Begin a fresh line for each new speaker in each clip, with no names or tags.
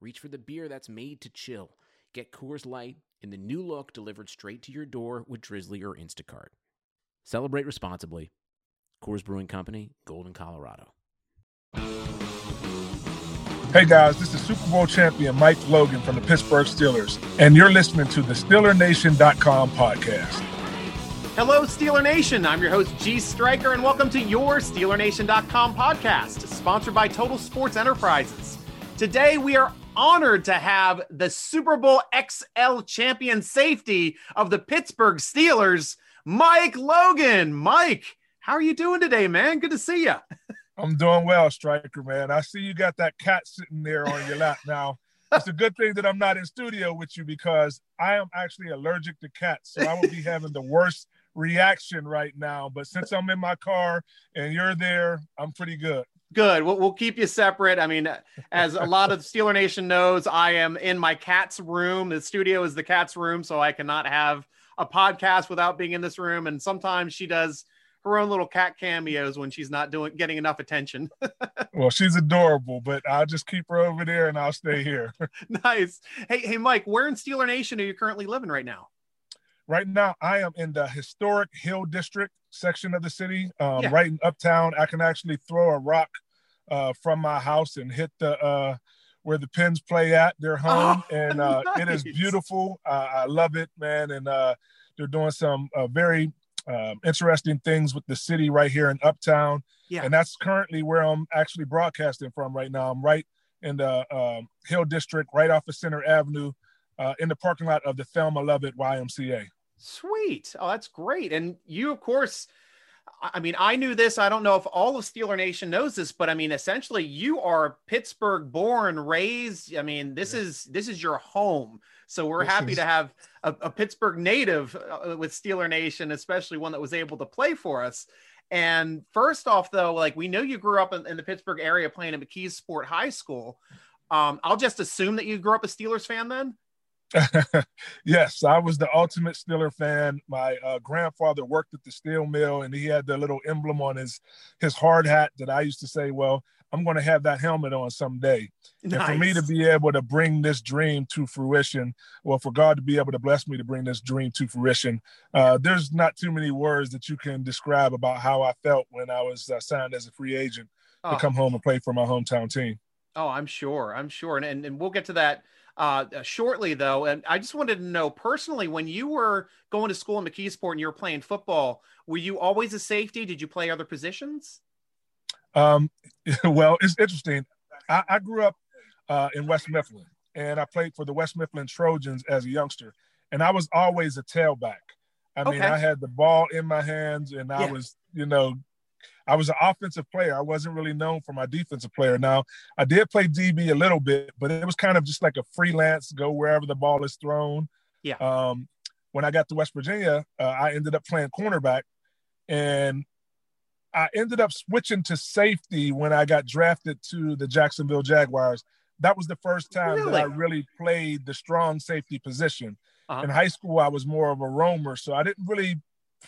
reach for the beer that's made to chill. Get Coors Light in the new look delivered straight to your door with Drizly or Instacart. Celebrate responsibly. Coors Brewing Company, Golden, Colorado.
Hey guys, this is Super Bowl champion Mike Logan from the Pittsburgh Steelers, and you're listening to the SteelerNation.com podcast.
Hello, Steeler Nation. I'm your host, G Striker, and welcome to your SteelerNation.com podcast, sponsored by Total Sports Enterprises. Today, we are honored to have the Super Bowl XL champion safety of the Pittsburgh Steelers, Mike Logan. Mike, how are you doing today, man? Good to see you.
I'm doing well, Striker, man. I see you got that cat sitting there on your lap now. It's a good thing that I'm not in studio with you because I am actually allergic to cats. So I will be having the worst reaction right now. But since I'm in my car and you're there, I'm pretty good.
Good. We'll, we'll keep you separate. I mean, as a lot of Steeler Nation knows, I am in my cat's room. The studio is the cat's room, so I cannot have a podcast without being in this room. And sometimes she does her own little cat cameos when she's not doing getting enough attention.
well, she's adorable, but I'll just keep her over there and I'll stay here.
nice. Hey, hey, Mike, where in Steeler Nation are you currently living right now?
Right now, I am in the historic Hill District section of the city, um, yeah. right in Uptown. I can actually throw a rock uh, from my house and hit the uh, where the Pens play at their home, oh, and uh, nice. it is beautiful. I love it, man. And uh, they're doing some uh, very um, interesting things with the city right here in Uptown. Yeah. And that's currently where I'm actually broadcasting from right now. I'm right in the um, Hill District, right off of Center Avenue, uh, in the parking lot of the Thelma Lovett YMCA.
Sweet. Oh, that's great. And you, of course, I mean, I knew this. I don't know if all of Steeler Nation knows this, but I mean, essentially, you are Pittsburgh born, raised. I mean, this yeah. is this is your home. So we're this happy is... to have a, a, Pittsburgh native uh, with Steeler Nation, especially one that was able to play for us. And first off, though, like we know you grew up in, in the Pittsburgh area playing at McKeesport High School. Um, I'll just assume that you grew up a Steelers fan then.
yes, I was the ultimate Steeler fan. My uh, grandfather worked at the steel mill, and he had the little emblem on his his hard hat that I used to say, "Well, I'm going to have that helmet on someday." Nice. And for me to be able to bring this dream to fruition, well, for God to be able to bless me to bring this dream to fruition, uh, there's not too many words that you can describe about how I felt when I was uh, signed as a free agent oh. to come home and play for my hometown team.
Oh, I'm sure. I'm sure, and and, and we'll get to that uh, uh, shortly, though. And I just wanted to know personally, when you were going to school in McKeesport and you were playing football, were you always a safety? Did you play other positions?
Um, well, it's interesting. I, I grew up uh, in West Mifflin, and I played for the West Mifflin Trojans as a youngster, and I was always a tailback. I mean, okay. I had the ball in my hands, and I yeah. was, you know, I was an offensive player. I wasn't really known for my defensive player. Now, I did play DB a little bit, but it was kind of just like a freelance go wherever the ball is thrown.
Yeah.
Um, when I got to West Virginia, uh, I ended up playing cornerback, and I ended up switching to safety when I got drafted to the Jacksonville Jaguars. That was the first time really? that I really played the strong safety position. Uh-huh. In high school, I was more of a roamer, so I didn't really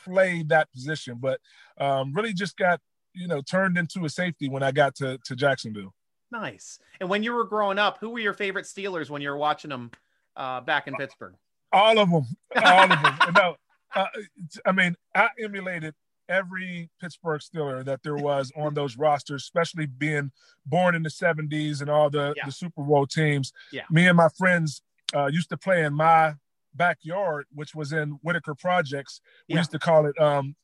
play that position, but um, really just got you know turned into a safety when I got to to Jacksonville.
Nice. And when you were growing up, who were your favorite Steelers when you were watching them uh, back in Pittsburgh?
All of them. All of them. no, uh, I mean, I emulated every Pittsburgh Steeler that there was on those rosters, especially being born in the 70s and all the, yeah. the Super Bowl teams.
Yeah.
Me and my friends uh, used to play in my backyard, which was in Whitaker Projects. We yeah. used to call it um,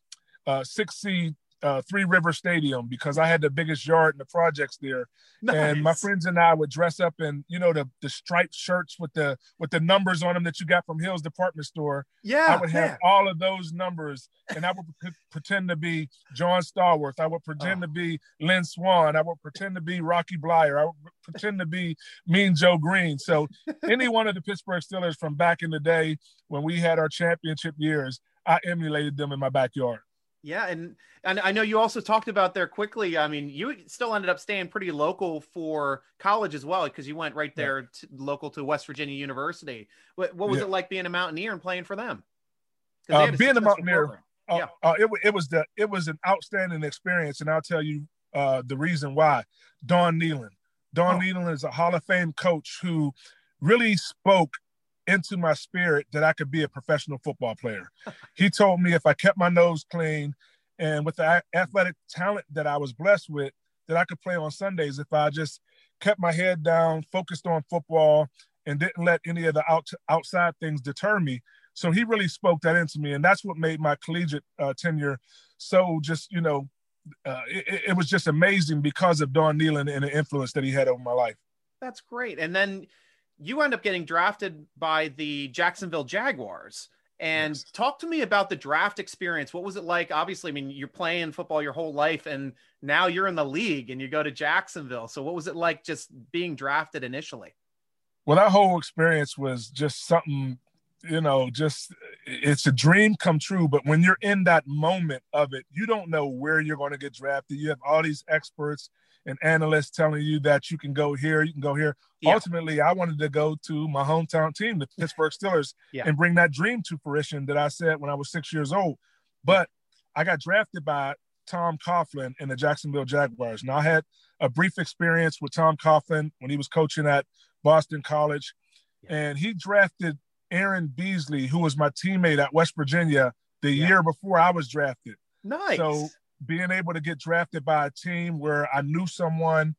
uh, six C uh, Three River Stadium because I had the biggest yard in the projects there. Nice. And my friends and I would dress up in, you know, the the striped shirts with the with the numbers on them that you got from Hill's department store.
Yeah.
I would have all of those numbers and I would p- pretend to be John Stallworth. I would pretend oh. to be Lynn Swann. I would pretend to be Rocky Bleier. I would pretend to be Mean Joe Greene. So any one of the Pittsburgh Steelers from back in the day when we had our championship years, I emulated them in my backyard.
Yeah, and and I know you also talked about there quickly. I mean, you still ended up staying pretty local for college as well because you went right there yeah. to, local to West Virginia University. What, what was yeah. it like being a Mountaineer and playing for them?
Uh, being a Mountaineer, uh, yeah, uh, it it was the it was an outstanding experience, and I'll tell you uh, the reason why. Don Nehlen, Don oh. Nehlen is a Hall of Fame coach who really spoke into my spirit that I could be a professional football player. he told me if I kept my nose clean and with the athletic talent that I was blessed with, that I could play on Sundays if I just kept my head down, focused on football, and didn't let any of the out, outside things deter me. So he really spoke that into me, and that's what made my collegiate uh, tenure so just you know, uh, it, it was just amazing because of Don Nehlen and the influence that he had over my life.
That's great. And then you end up getting drafted by the Jacksonville Jaguars. And yes. talk to me about the draft experience. What was it like? Obviously, I mean, you're playing football your whole life, and now you're in the league and you go to Jacksonville. So, what was it like just being drafted initially?
Well, that whole experience was just something, you know, just it's a dream come true. But when you're in that moment of it, you don't know where you're going to get drafted. You have all these experts and analysts telling you that you can go here, you can go here. Yeah. Ultimately, I wanted to go to my hometown team, the Pittsburgh Steelers, yeah. and bring that dream to fruition that I said when I was six years old. But I got drafted by Tom Coughlin in the Jacksonville Jaguars. Now, I had a brief experience with Tom Coughlin when he was coaching at Boston College, yeah. and he drafted Aaron Beasley, who was my teammate at West Virginia the year before I was drafted.
Nice.
So being able to get drafted by a team where I knew someone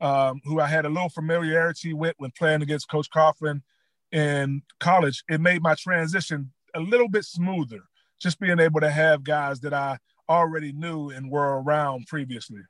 um, who I had a little familiarity with when playing against Coach Coughlin in college, it made my transition a little bit smoother. Just being able to have guys that I already knew and were around previously.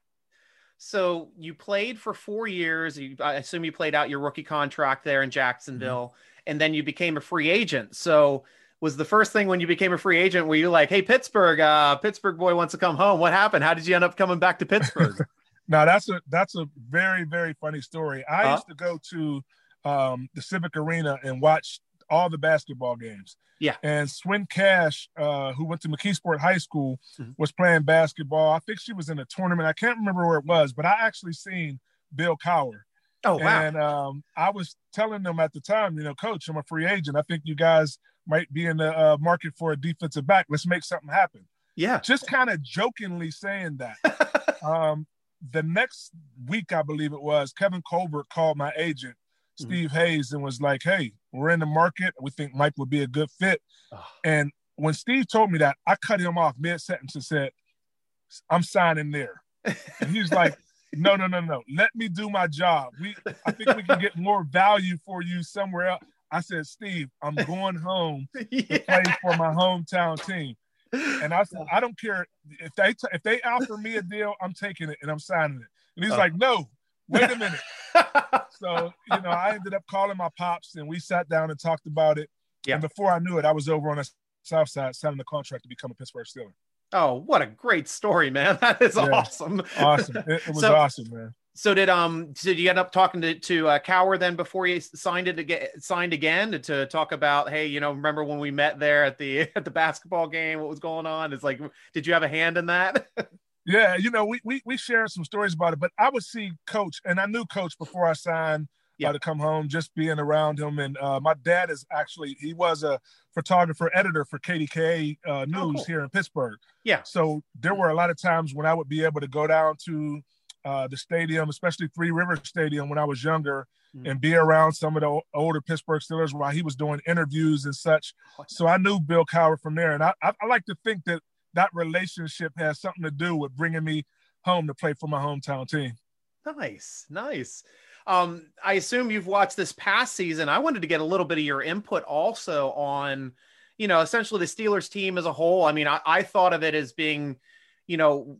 So you played for four years. You, I assume you played out your rookie contract there in Jacksonville, mm-hmm. and then you became a free agent. So was the first thing when you became a free agent were you like hey pittsburgh uh pittsburgh boy wants to come home. What happened? How did you end up coming back to pittsburgh?
Now that's a that's a very very funny story. I uh-huh. used to go to um, the civic arena and watch all the basketball games.
Yeah.
And swin cash uh, who went to mckeesport high school mm-hmm. was playing basketball. I think she was in a tournament. I can't remember where it was but i actually seen bill cowher.
Oh wow!
And um, I was telling them at the time, you know, coach, I'm a free agent. I think you guys might be in the uh, market for a defensive back. Let's make something happen.
Yeah.
Just kind of jokingly saying that. um, the next week, I believe it was, Kevin Colbert called my agent, mm-hmm. Steve mm-hmm. Hayes, and was like, hey, we're in the market. We think Mike would be a good fit. Oh. And when Steve told me that, I cut him off mid sentence and said, I'm signing there. And he was like, no, no, no, no. Let me do my job. We I think we can get more value for you somewhere else. I said, Steve, I'm going home yeah. to play for my hometown team. And I said, I don't care if they t- if they offer me a deal, I'm taking it and I'm signing it. And he's oh. like, No, wait a minute. so you know, I ended up calling my pops and we sat down and talked about it. Yeah. And before I knew it, I was over on the south side signing the contract to become a Pittsburgh Steeler.
Oh, what a great story, man! That is yeah. awesome.
Awesome. It, it was so, awesome, man.
So did um did you end up talking to to uh, Cowher then before you signed it to get signed again to, to, talk about hey you know remember when we met there at the at the basketball game what was going on? It's like did you have a hand in that?
yeah, you know we we we shared some stories about it, but I would see Coach and I knew Coach before I signed yeah. uh, to come home, just being around him. And uh, my dad is actually he was a photographer editor for KDKA uh, oh, News oh, cool. here in Pittsburgh.
Yeah.
So there were a lot of times when I would be able to go down to uh, the stadium, especially Three River Stadium when I was younger, mm-hmm. and be around some of the older Pittsburgh Steelers while he was doing interviews and such. So I knew Bill Cowher from there, and I, I, I like to think that that relationship has something to do with bringing me home to play for my hometown team.
Nice, nice. Um, I assume you've watched this past season. I wanted to get a little bit of your input also on, you know, essentially the Steelers team as a whole. I mean, I, I thought of it as being, you know,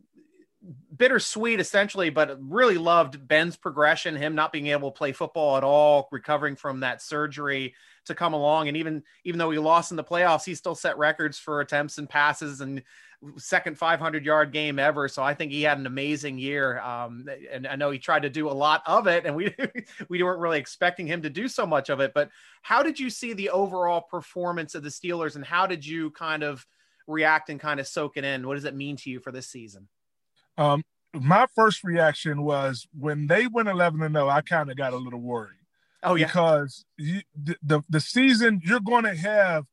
bittersweet essentially, but really loved Ben's progression, him not being able to play football at all, recovering from that surgery to come along. And even even though he lost in the playoffs, he still set records for attempts and passes and second 500 yard game ever. So I think he had an amazing year. Um, and I know he tried to do a lot of it, and we we weren't really expecting him to do so much of it. But how did you see the overall performance of the Steelers, and how did you kind of react and kind of soak it in? What does it mean to you for this season?
Um, my first reaction was when they went 11 and 0, I kind of got a little worried.
Oh yeah,
because you, the, the, the season you're going to have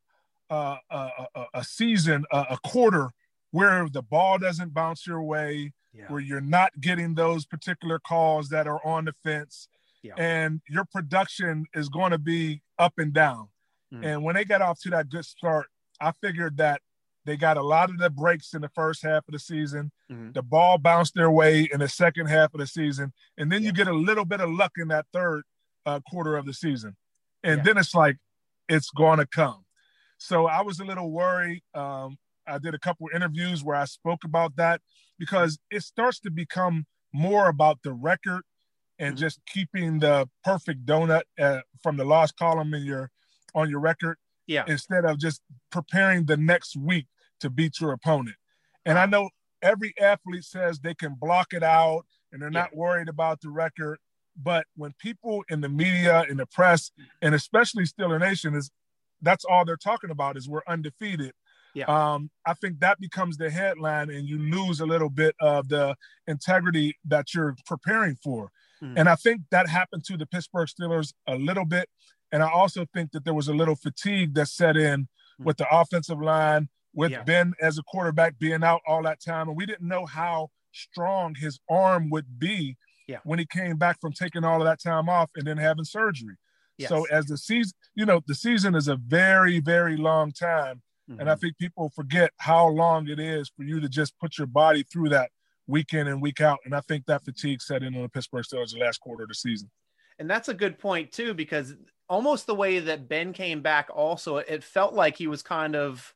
uh, a, a, a, season, a, a, quarter where the ball doesn't bounce your way, yeah. where you're not getting those particular calls that are on the fence, yeah. and your production is going to be up and down. Mm. And when they got off to that good start, I figured that they got a lot of the breaks in the first half of the season. Mm-hmm. The ball bounced their way in the second half of the season, and then yeah. you get a little bit of luck in that third uh, quarter of the season, and yeah. then it's like it's going to come. So I was a little worried. Um, I did a couple interviews where I spoke about that because it starts to become more about the record and mm-hmm. just keeping the perfect donut uh, from the loss column in your on your record
yeah.
Instead of just preparing the next week to beat your opponent. And I know every athlete says they can block it out and they're yeah. not worried about the record. But when people in the media, in the press, and especially Steeler Nation is that's all they're talking about is we're undefeated.
Yeah.
Um, I think that becomes the headline and you lose a little bit of the integrity that you're preparing for. Mm. And I think that happened to the Pittsburgh Steelers a little bit. And I also think that there was a little fatigue that set in hmm. with the offensive line, with yeah. Ben as a quarterback being out all that time. And we didn't know how strong his arm would be
yeah.
when he came back from taking all of that time off and then having surgery.
Yes.
So as the season, you know, the season is a very, very long time. Mm-hmm. And I mm-hmm. think people forget how long it is for you to just put your body through that week in and week out. And I think that fatigue set in on the Pittsburgh Steelers the last quarter of the season.
And that's a good point too, because almost the way that Ben came back, also, it felt like he was kind of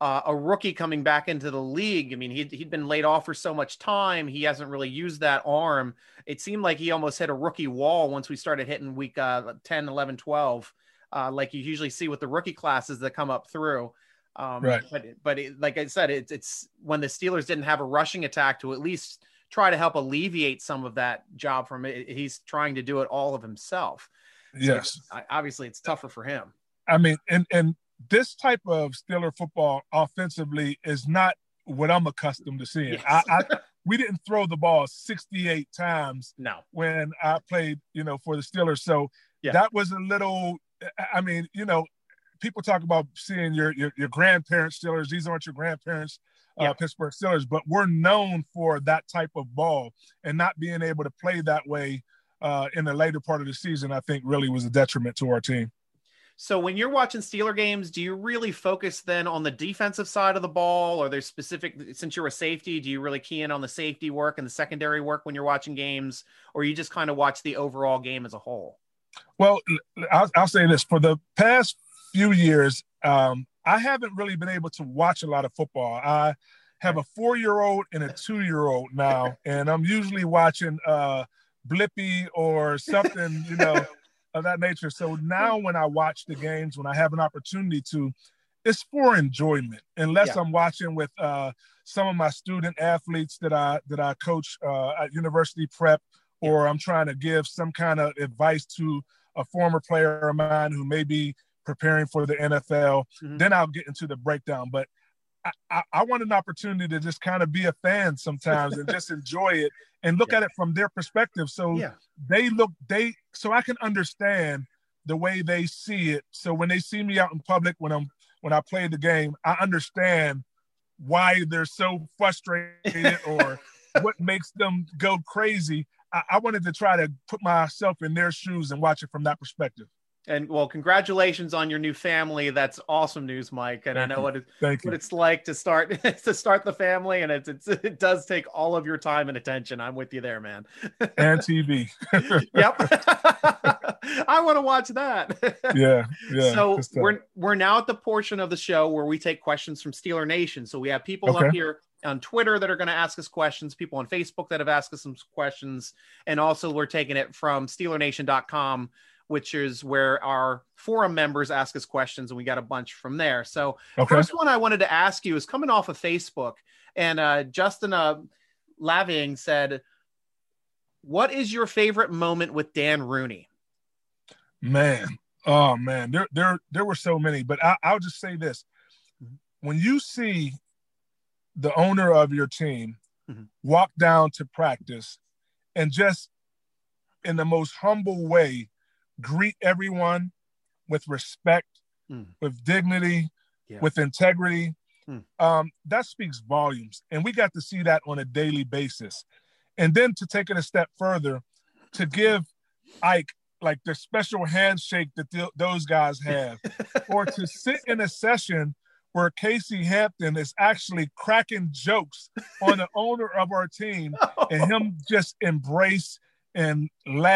uh, a rookie coming back into the league. I mean, he'd, he'd been laid off for so much time. He hasn't really used that arm. It seemed like he almost hit a rookie wall once we started hitting week uh, 10, 11, 12, uh, like you usually see with the rookie classes that come up through. Um,
right.
But, but it, like I said, it's, it's when the Steelers didn't have a rushing attack to at least try to help alleviate some of that job from it. He's trying to do it all of himself.
Yes.
Obviously, it's tougher for him.
I mean, and and this type of Steeler football offensively is not what I'm accustomed to seeing. Yes. I, I we didn't throw the ball 68 times.
No.
When I played, you know, for the Steelers, so yeah. that was a little. I mean, you know, people talk about seeing your your, your grandparents Steelers. These aren't your grandparents. Uh, yeah. Uh, Pittsburgh Steelers, but we're known for that type of ball and not being able to play that way uh, in the later part of the season, I think really was a detriment to our team.
So when you're watching Steeler games, do you really focus then on the defensive side of the ball, or there's specific? Since you're a safety, do you really key in on the safety work and the secondary work when you're watching games, or you just kind of watch the overall game as a whole?
Well, I'll, I'll say this: for the past few years, um, I haven't really been able to watch a lot of football. I have a four-year-old and a two-year-old now, and I'm usually watching. Uh, Blippi or something, you know, of that nature. So now when I watch the games, when I have an opportunity to, it's for enjoyment. Unless yeah. I'm watching with uh, some of my student athletes that I that I coach uh, at university prep, or I'm trying to give some kind of advice to a former player of mine who may be preparing for the NFL. Mm-hmm. Then I'll get into the breakdown. But I, I, want an opportunity to just kind of be a fan sometimes and just enjoy it and look yeah. at it from their perspective. So
yeah.
they look they so I can understand the way they see it. So when they see me out in public when I'm when I play the game, I understand why they're so frustrated or what makes them go crazy. I, I wanted to try to put myself in their shoes and watch it from that perspective.
And well, congratulations on your new family. That's awesome news, Mike. And
Thank
I know
you.
what, it,
what
you. it's like to start to start the family, and it's, it's it does take all of your time and attention. I'm with you there, man.
And TV.
yep. I want to watch that.
yeah, yeah.
So uh, we're we're now at the portion of the show where we take questions from Steeler Nation. So we have people
okay.
up here on Twitter that are going to ask us questions, people on Facebook that have asked us some questions, and also we're taking it from SteelerNation.com, which is where our forum members ask us questions, and we got a bunch from there. So, okay. first one I wanted to ask you is coming off of Facebook, and uh, Justin uh, Laving said, "What is your favorite moment with Dan Rooney?"
Man, oh man, there there there were so many, but I, I'll just say this: when you see the owner of your team mm-hmm. walk down to practice and just in the most humble way greet everyone with respect, mm. with dignity, yeah. with integrity. Mm. Um, that speaks volumes. And we got to see that on a daily basis. And then to take it a step further, to give Ike like the special handshake that th- those guys have, or to sit in a session where Casey Hampton is actually cracking jokes on the owner of our team and him just embrace and laugh.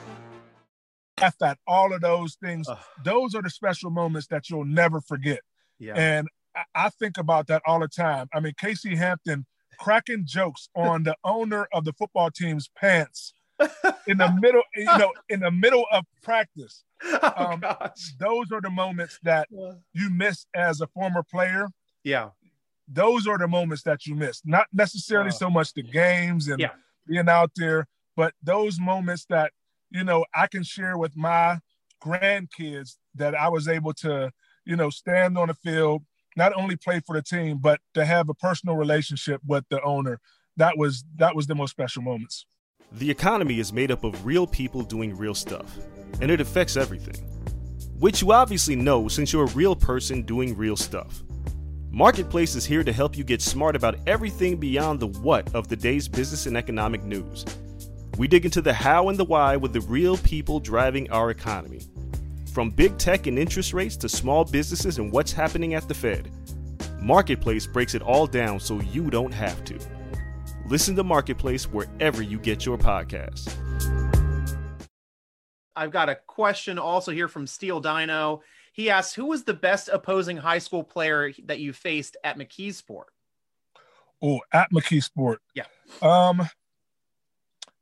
At all of those things, those are the special moments that you'll never forget. Yeah. And I think about that all the time. I mean, Casey Hampton cracking jokes on the owner of the football team's pants in the middle, you know, in the middle of practice. Oh, um, those are the moments that you miss as a former player.
Yeah.
Those are the moments that you miss. Not necessarily uh, so much the games and yeah. being out there, but those moments that, you know, I can share with my grandkids that I was able to, you know, stand on the field, not only play for the team, but to have a personal relationship with the owner. That was that was the most special moments.
The economy is made up of real people doing real stuff, and it affects everything. Which you obviously know since you're a real person doing real stuff. Marketplace is here to help you get smart about everything beyond the what of the day's business and economic news. We dig into the how and the why with the real people driving our economy from big tech and interest rates to small businesses and what's happening at the Fed, Marketplace breaks it all down so you don't have to. Listen to Marketplace wherever you get your podcasts.
I've got a question also here from Steel Dino. He asks, "Who was the best opposing high school player that you faced at McKeesport?"
Oh, at McKeesport.
Yeah.
Um,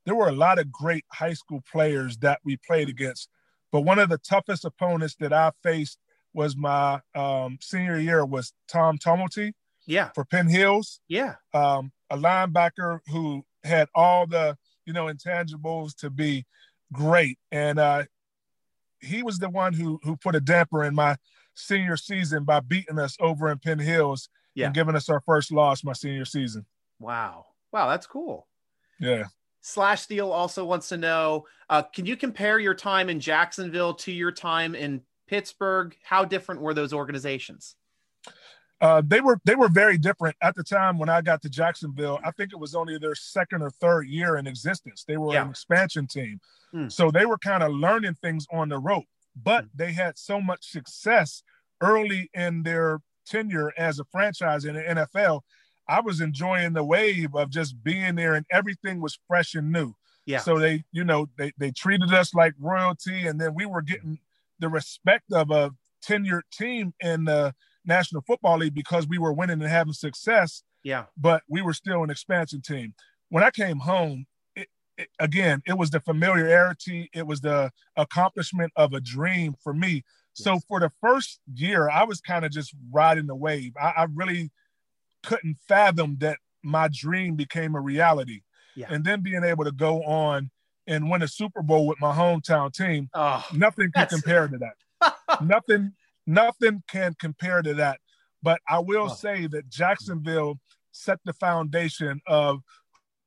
there were a lot of great high school players that we played against. But one of the toughest opponents that I faced was my um, senior year was Tom Tumulty.
Yeah.
For Penn Hills.
Yeah.
Um, a linebacker who had all the you know intangibles to be great, and uh, he was the one who who put a damper in my senior season by beating us over in Penn Hills yeah. and giving us our first loss my senior season.
Wow. Wow, that's cool.
Yeah.
Slash Steel also wants to know uh, can you compare your time in Jacksonville to your time in Pittsburgh? How different were those organizations?
Uh, they were they were very different at the time when I got to Jacksonville. I think it was only their second or third year in existence. They were yeah. an expansion team, mm. so they were kind of learning things on the rope. But mm. they had so much success early in their tenure as a franchise in the NFL I was enjoying the wave of just being there and everything was fresh and new.
Yeah.
So they, you know, they they treated us like royalty, and then we were getting the respect of a tenured team in the National Football League because we were winning and having success.
Yeah.
But we were still an expansion team. When I came home, it, it, again, it was the familiarity, it was the accomplishment of a dream for me. Yes. So for the first year, I was kind of just riding the wave. I, I really couldn't fathom that my dream became a reality.
Yeah.
And then being able to go on and win a Super Bowl with my hometown team, oh, nothing can compare to that. nothing, nothing can compare to that. But I will oh. say that Jacksonville set the foundation of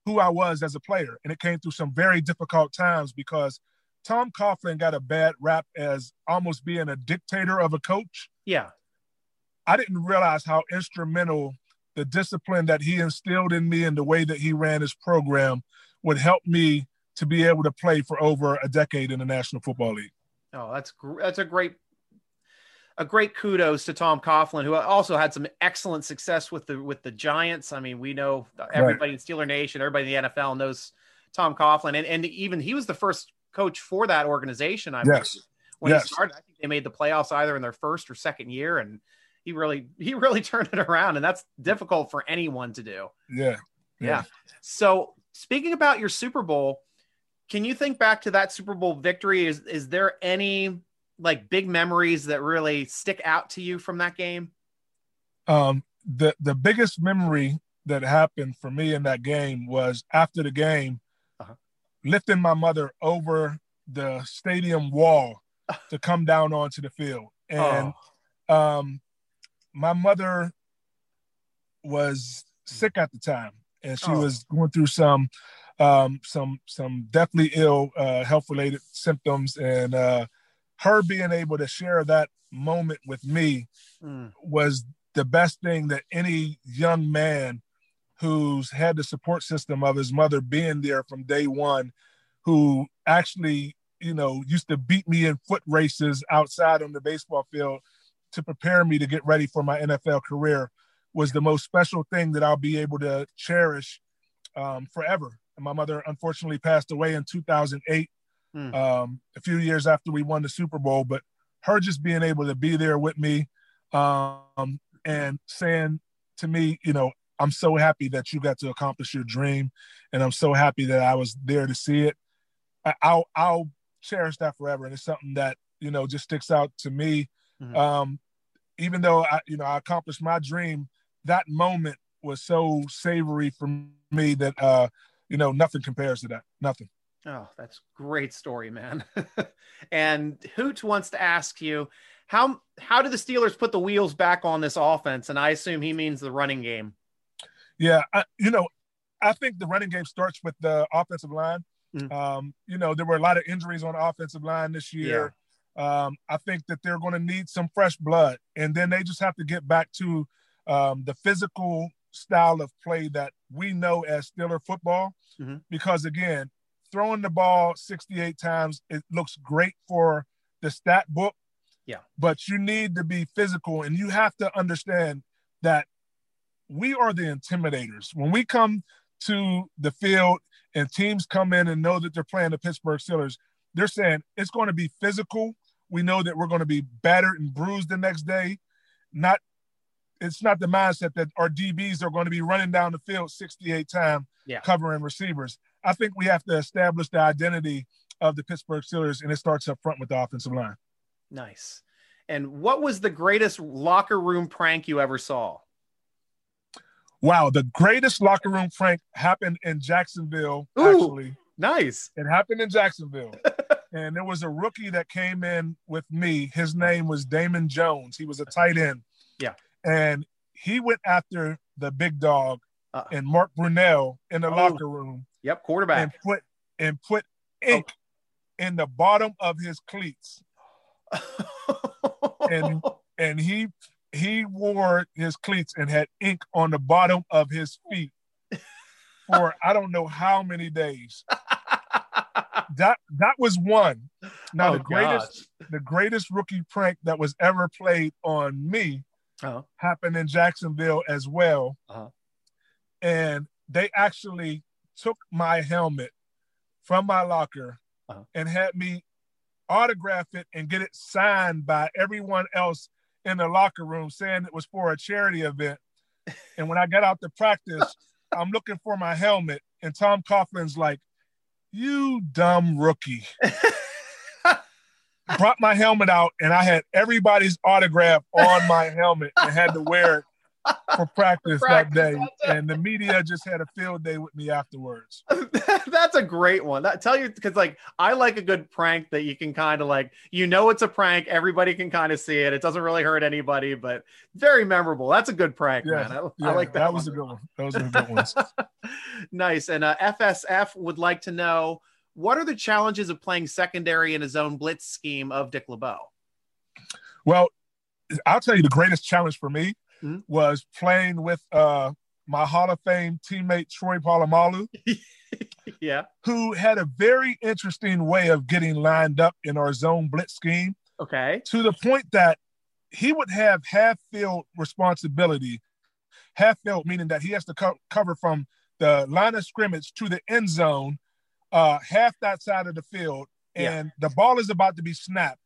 who I was as a player. And it came through some very difficult times because Tom Coughlin got a bad rap as almost being a dictator of a coach.
Yeah.
I didn't realize how instrumental the discipline that he instilled in me and the way that he ran his program would help me to be able to play for over a decade in the National Football League.
Oh, that's that's a great a great kudos to Tom Coughlin, who also had some excellent success with the with the Giants. I mean, we know everybody right. in Steeler Nation, everybody in the NFL knows Tom Coughlin, and, and even he was the first coach for that organization. I
yes.
when
yes.
he started, I think they made the playoffs either in their first or second year, and he really he really turned it around, and that's difficult for anyone to do.
Yeah.
Yeah. yeah. So speaking about your Super Bowl, can you think back to that Super Bowl victory? Is is there any like big memories that really stick out to you from that game?
Um, the the biggest memory that happened for me in that game was after the game, uh-huh. lifting my mother over the stadium wall to come down onto the field, and oh. um, my mother was sick at the time, and she oh. was going through some um, some some deathly ill uh, health related symptoms, and uh, her being able to share that moment with me mm. was the best thing that any young man who's had the support system of his mother being there from day one, who actually, you know, used to beat me in foot races outside on the baseball field to prepare me to get ready for my NFL career was the most special thing that I'll be able to cherish um, forever. And my mother unfortunately passed away in 2008 mm. um, a few years after we won the Super Bowl. But her just being able to be there with me um, and saying to me, you know, I'm so happy that you got to accomplish your dream, and I'm so happy that I was there to see it. I, I'll I'll cherish that forever, and it's something that you know just sticks out to me. Mm-hmm. Um, even though I, you know, I accomplished my dream, that moment was so savory for me that uh, you know nothing compares to that. Nothing.
Oh, that's great story, man. and Hoot wants to ask you how how do the Steelers put the wheels back on this offense? And I assume he means the running game.
Yeah, I, you know, I think the running game starts with the offensive line. Mm. Um, you know, there were a lot of injuries on the offensive line this year. Um, I think that they're going to need some fresh blood, and then they just have to get back to um, the physical style of play that we know as Steeler football. Mm-hmm. Because again, throwing the ball 68 times, it looks great for the stat book.
Yeah.
But you need to be physical and you have to understand that we are the intimidators. When we come to the field and teams come in and know that they're playing the Pittsburgh Steelers, they're saying it's going to be physical. We know that we're going to be battered and bruised the next day. Not it's not the mindset that our DBs are going to be running down the field 68 times
yeah.
covering receivers. I think we have to establish the identity of the Pittsburgh Steelers, and it starts up front with the offensive line.
Nice. And what was the greatest locker room prank you ever saw?
Wow, the greatest locker room prank happened in Jacksonville. Ooh, actually,
nice.
It happened in Jacksonville. and there was a rookie that came in with me. His name was Damon Jones. He was a tight end.
Yeah.
And he went after the big dog uh, and Mark Brunell in the oh. locker room.
Yep, quarterback.
And put and put ink oh. in the bottom of his cleats. and and he he wore his cleats and had ink on the bottom of his feet for I don't know how many days. that that was one. Now oh, the greatest gosh. the greatest rookie prank that was ever played on me uh-huh. happened in Jacksonville as well. Uh-huh. And they actually took my helmet from my locker uh-huh. and had me autograph it and get it signed by everyone else in the locker room saying it was for a charity event. And when I got out to practice, I'm looking for my helmet, and Tom Coughlin's like, You dumb rookie. brought my helmet out and I had everybody's autograph on my helmet and had to wear it for practice, for practice that day. And the media just had a field day with me afterwards.
That's a great one. That tell you because like I like a good prank that you can kind of like you know it's a prank. Everybody can kind of see it. It doesn't really hurt anybody, but very memorable. That's a good prank, yeah, man. I, yeah, I like that.
That was one. a good one. Those are good ones.
nice. And uh, FSF would like to know what are the challenges of playing secondary in a zone blitz scheme of Dick LeBeau?
Well, I'll tell you the greatest challenge for me mm-hmm. was playing with uh, my Hall of Fame teammate Troy Polamalu.
yeah.
Who had a very interesting way of getting lined up in our zone blitz scheme.
Okay.
To the point that he would have half field responsibility, half field meaning that he has to co- cover from the line of scrimmage to the end zone, uh, half that side of the field, and yeah. the ball is about to be snapped,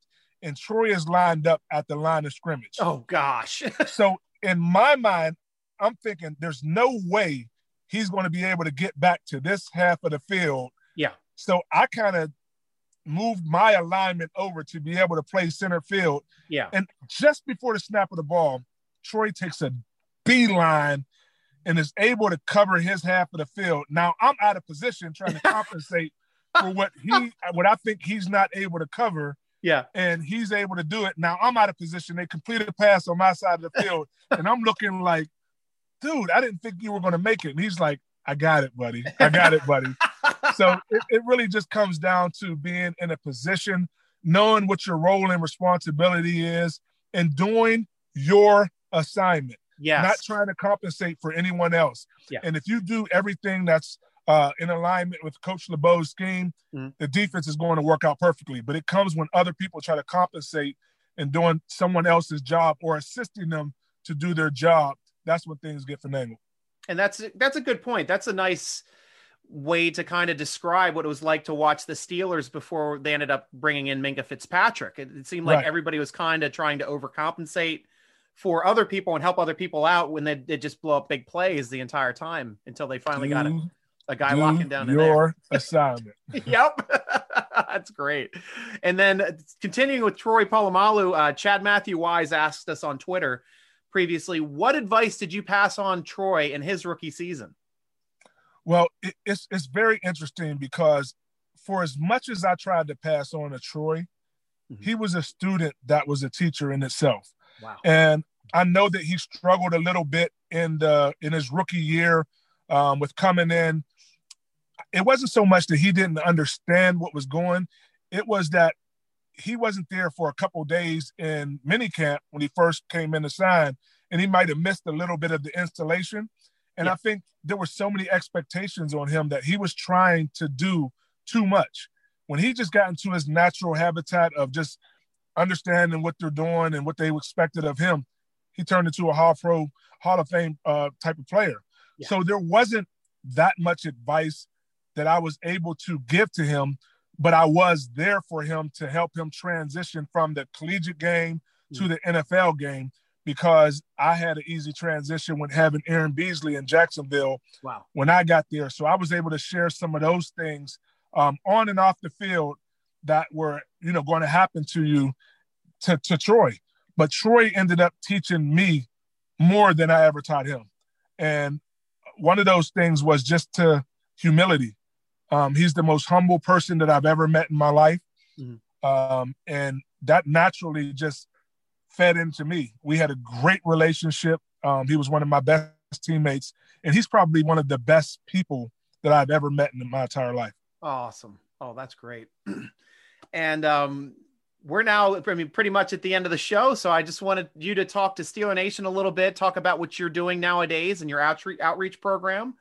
and Troy is lined up at the line of scrimmage.
Oh gosh!
so in my mind, I'm thinking there's no way he's going to be able to get back to this half of the field.
Yeah.
So I kind of moved my alignment over to be able to play center field.
Yeah.
And just before the snap of the ball, Troy takes a beeline and is able to cover his half of the field. Now I'm out of position trying to compensate for what he what I think he's not able to cover.
Yeah.
And he's able to do it. Now I'm out of position. They completed a pass on my side of the field. and I'm looking like, dude, I didn't think you were gonna make it. And he's like, I got it, buddy. I got it, buddy. so it, it really just comes down to being in a position, knowing what your role and responsibility is, and doing your assignment.
Yes.
Not trying to compensate for anyone else.
Yeah.
And if you do everything that's uh, in alignment with Coach LeBeau's scheme,
mm-hmm.
the defense is going to work out perfectly. But it comes when other people try to compensate and doing someone else's job or assisting them to do their job. That's when things get finagled.
And that's that's a good point. That's a nice way to kind of describe what it was like to watch the Steelers before they ended up bringing in Minkah Fitzpatrick. It, it seemed like right. everybody was kind of trying to overcompensate for other people and help other people out when they, they just blow up big plays the entire time until they finally got a, a guy locking down
your assignment.
yep. That's great. And then uh, continuing with Troy Polamalu, uh, Chad Matthew Wise asked us on Twitter previously, what advice did you pass on Troy in his rookie season?
Well, it, it's it's very interesting because for as much as I tried to pass on to Troy, mm-hmm. he was a student that was a teacher in itself.
Wow.
And I know that he struggled a little bit in the in his rookie year um, with coming in. It wasn't so much that he didn't understand what was going; it was that he wasn't there for a couple days in minicamp when he first came in to sign, and he might have missed a little bit of the installation. And yeah. I think there were so many expectations on him that he was trying to do too much. When he just got into his natural habitat of just understanding what they're doing and what they expected of him, he turned into a Hall Pro, Hall of Fame uh, type of player. Yeah. So there wasn't that much advice that I was able to give to him, but I was there for him to help him transition from the collegiate game mm-hmm. to mm. the NFL game because I had an easy transition when having Aaron Beasley in Jacksonville
wow.
when I got there. So I was able to share some of those things um, on and off the field that were, you know, going to happen to you to, to Troy. But Troy ended up teaching me more than I ever taught him. And one of those things was just to humility. Um, he's the most humble person that I've ever met in my life. Mm-hmm. Um, and that naturally just fed into me. We had a great relationship. Um, he was one of my best teammates, and he's probably one of the best people that I've ever met in my entire life.
Awesome. Oh, that's great. and um, we're now, I mean, pretty much at the end of the show. So I just wanted you to talk to Steeler Nation a little bit, talk about what you're doing nowadays and your outreach outreach program.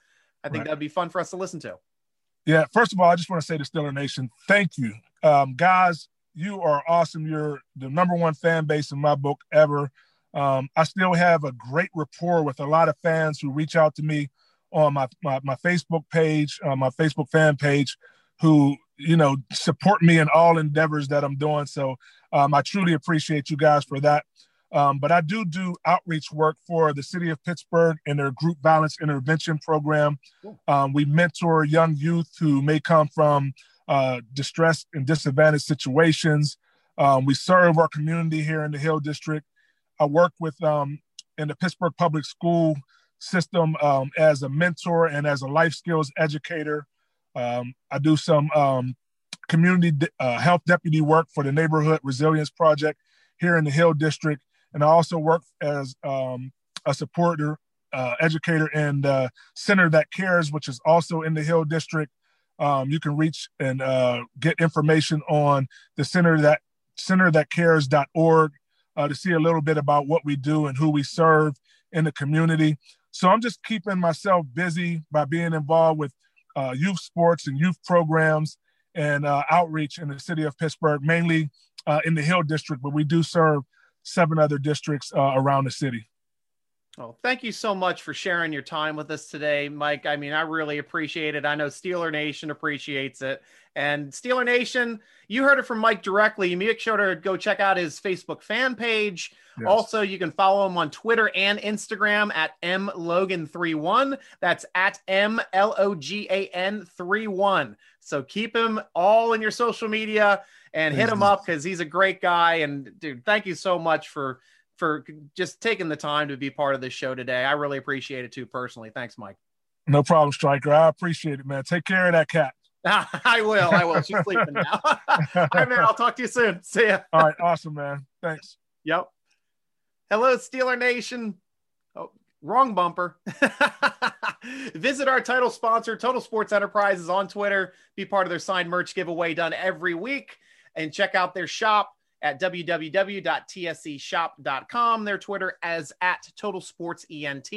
I think right. that'd be fun for us to listen to.
Yeah. First of all, I just want to say to Steeler Nation, thank you, um, guys you are awesome. You're the number one fan base in my book ever. Um, I still have a great rapport with a lot of fans who reach out to me on my my, my Facebook page, uh, my Facebook fan page, who you know support me in all endeavors that I'm doing. So um, I truly appreciate you guys for that. Um, but I do do outreach work for the city of Pittsburgh and their group violence intervention program. Um, we mentor young youth who may come from uh, distressed and disadvantaged situations. Um, we serve our community here in the Hill District. I work with um, in the Pittsburgh Public School system um, as a mentor and as a life skills educator. Um, I do some um, community uh, health deputy work for the Neighborhood Resilience Project here in the Hill District, and I also work as um, a supporter uh, educator the Center That Cares, which is also in the Hill District. Um, you can reach and uh, get information on the center that center that cares.org uh, to see a little bit about what we do and who we serve in the community. So I'm just keeping myself busy by being involved with uh, youth sports and youth programs and uh, outreach in the city of Pittsburgh, mainly uh, in the Hill District, but we do serve seven other districts uh, around the city.
Oh, thank you so much for sharing your time with us today, Mike. I mean, I really appreciate it. I know Steeler Nation appreciates it. And Steeler Nation, you heard it from Mike directly. You make sure to go check out his Facebook fan page. Yes. Also, you can follow him on Twitter and Instagram at mlogan31. That's at m l o g a n three one. So keep him all in your social media and hit him up because he's a great guy. And dude, thank you so much for for just taking the time to be part of this show today. I really appreciate it too personally. Thanks, Mike.
No problem, Stryker. I appreciate it, man. Take care of that cat.
I will. I will. She's sleeping now. All right, man. I'll talk to you soon. See ya.
All right. Awesome, man. Thanks.
Yep. Hello, Steeler Nation. Oh, wrong bumper. Visit our title sponsor, Total Sports Enterprises, on Twitter. Be part of their signed merch giveaway done every week. And check out their shop at www.tscshop.com. Their Twitter as at Total Sports ENT.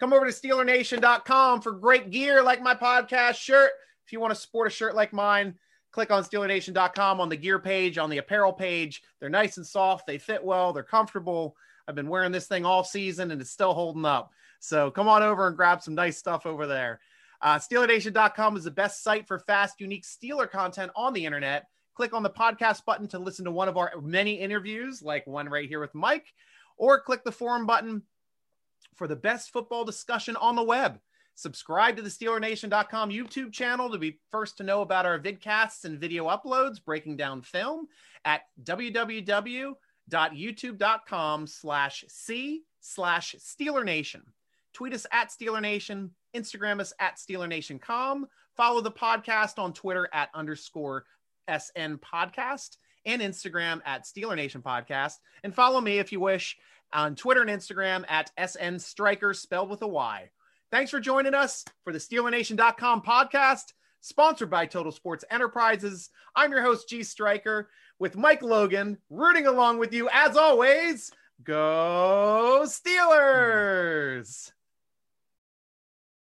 Come over to SteelerNation.com for great gear like my podcast shirt. If you want to sport a shirt like mine, click on SteelerNation.com on the gear page, on the apparel page. They're nice and soft. They fit well. They're comfortable. I've been wearing this thing all season and it's still holding up. So come on over and grab some nice stuff over there. Uh, SteelerNation.com is the best site for fast, unique Steeler content on the internet. Click on the podcast button to listen to one of our many interviews, like one right here with Mike, or click the forum button for the best football discussion on the web. Subscribe to the SteelerNation.com YouTube channel to be first to know about our vidcasts and video uploads breaking down film at www.youtube.com slash C slash SteelerNation. Tweet us at SteelerNation, Instagram us at SteelerNation.com, follow the podcast on Twitter at underscore SN Podcast and Instagram at Steeler Nation Podcast, and follow me if you wish on Twitter and Instagram at SN Stryker spelled with a Y. Thanks for joining us for the SteelerNation.com podcast, sponsored by Total Sports Enterprises. I'm your host, G Stryker, with Mike Logan, rooting along with you as always. Go Steelers!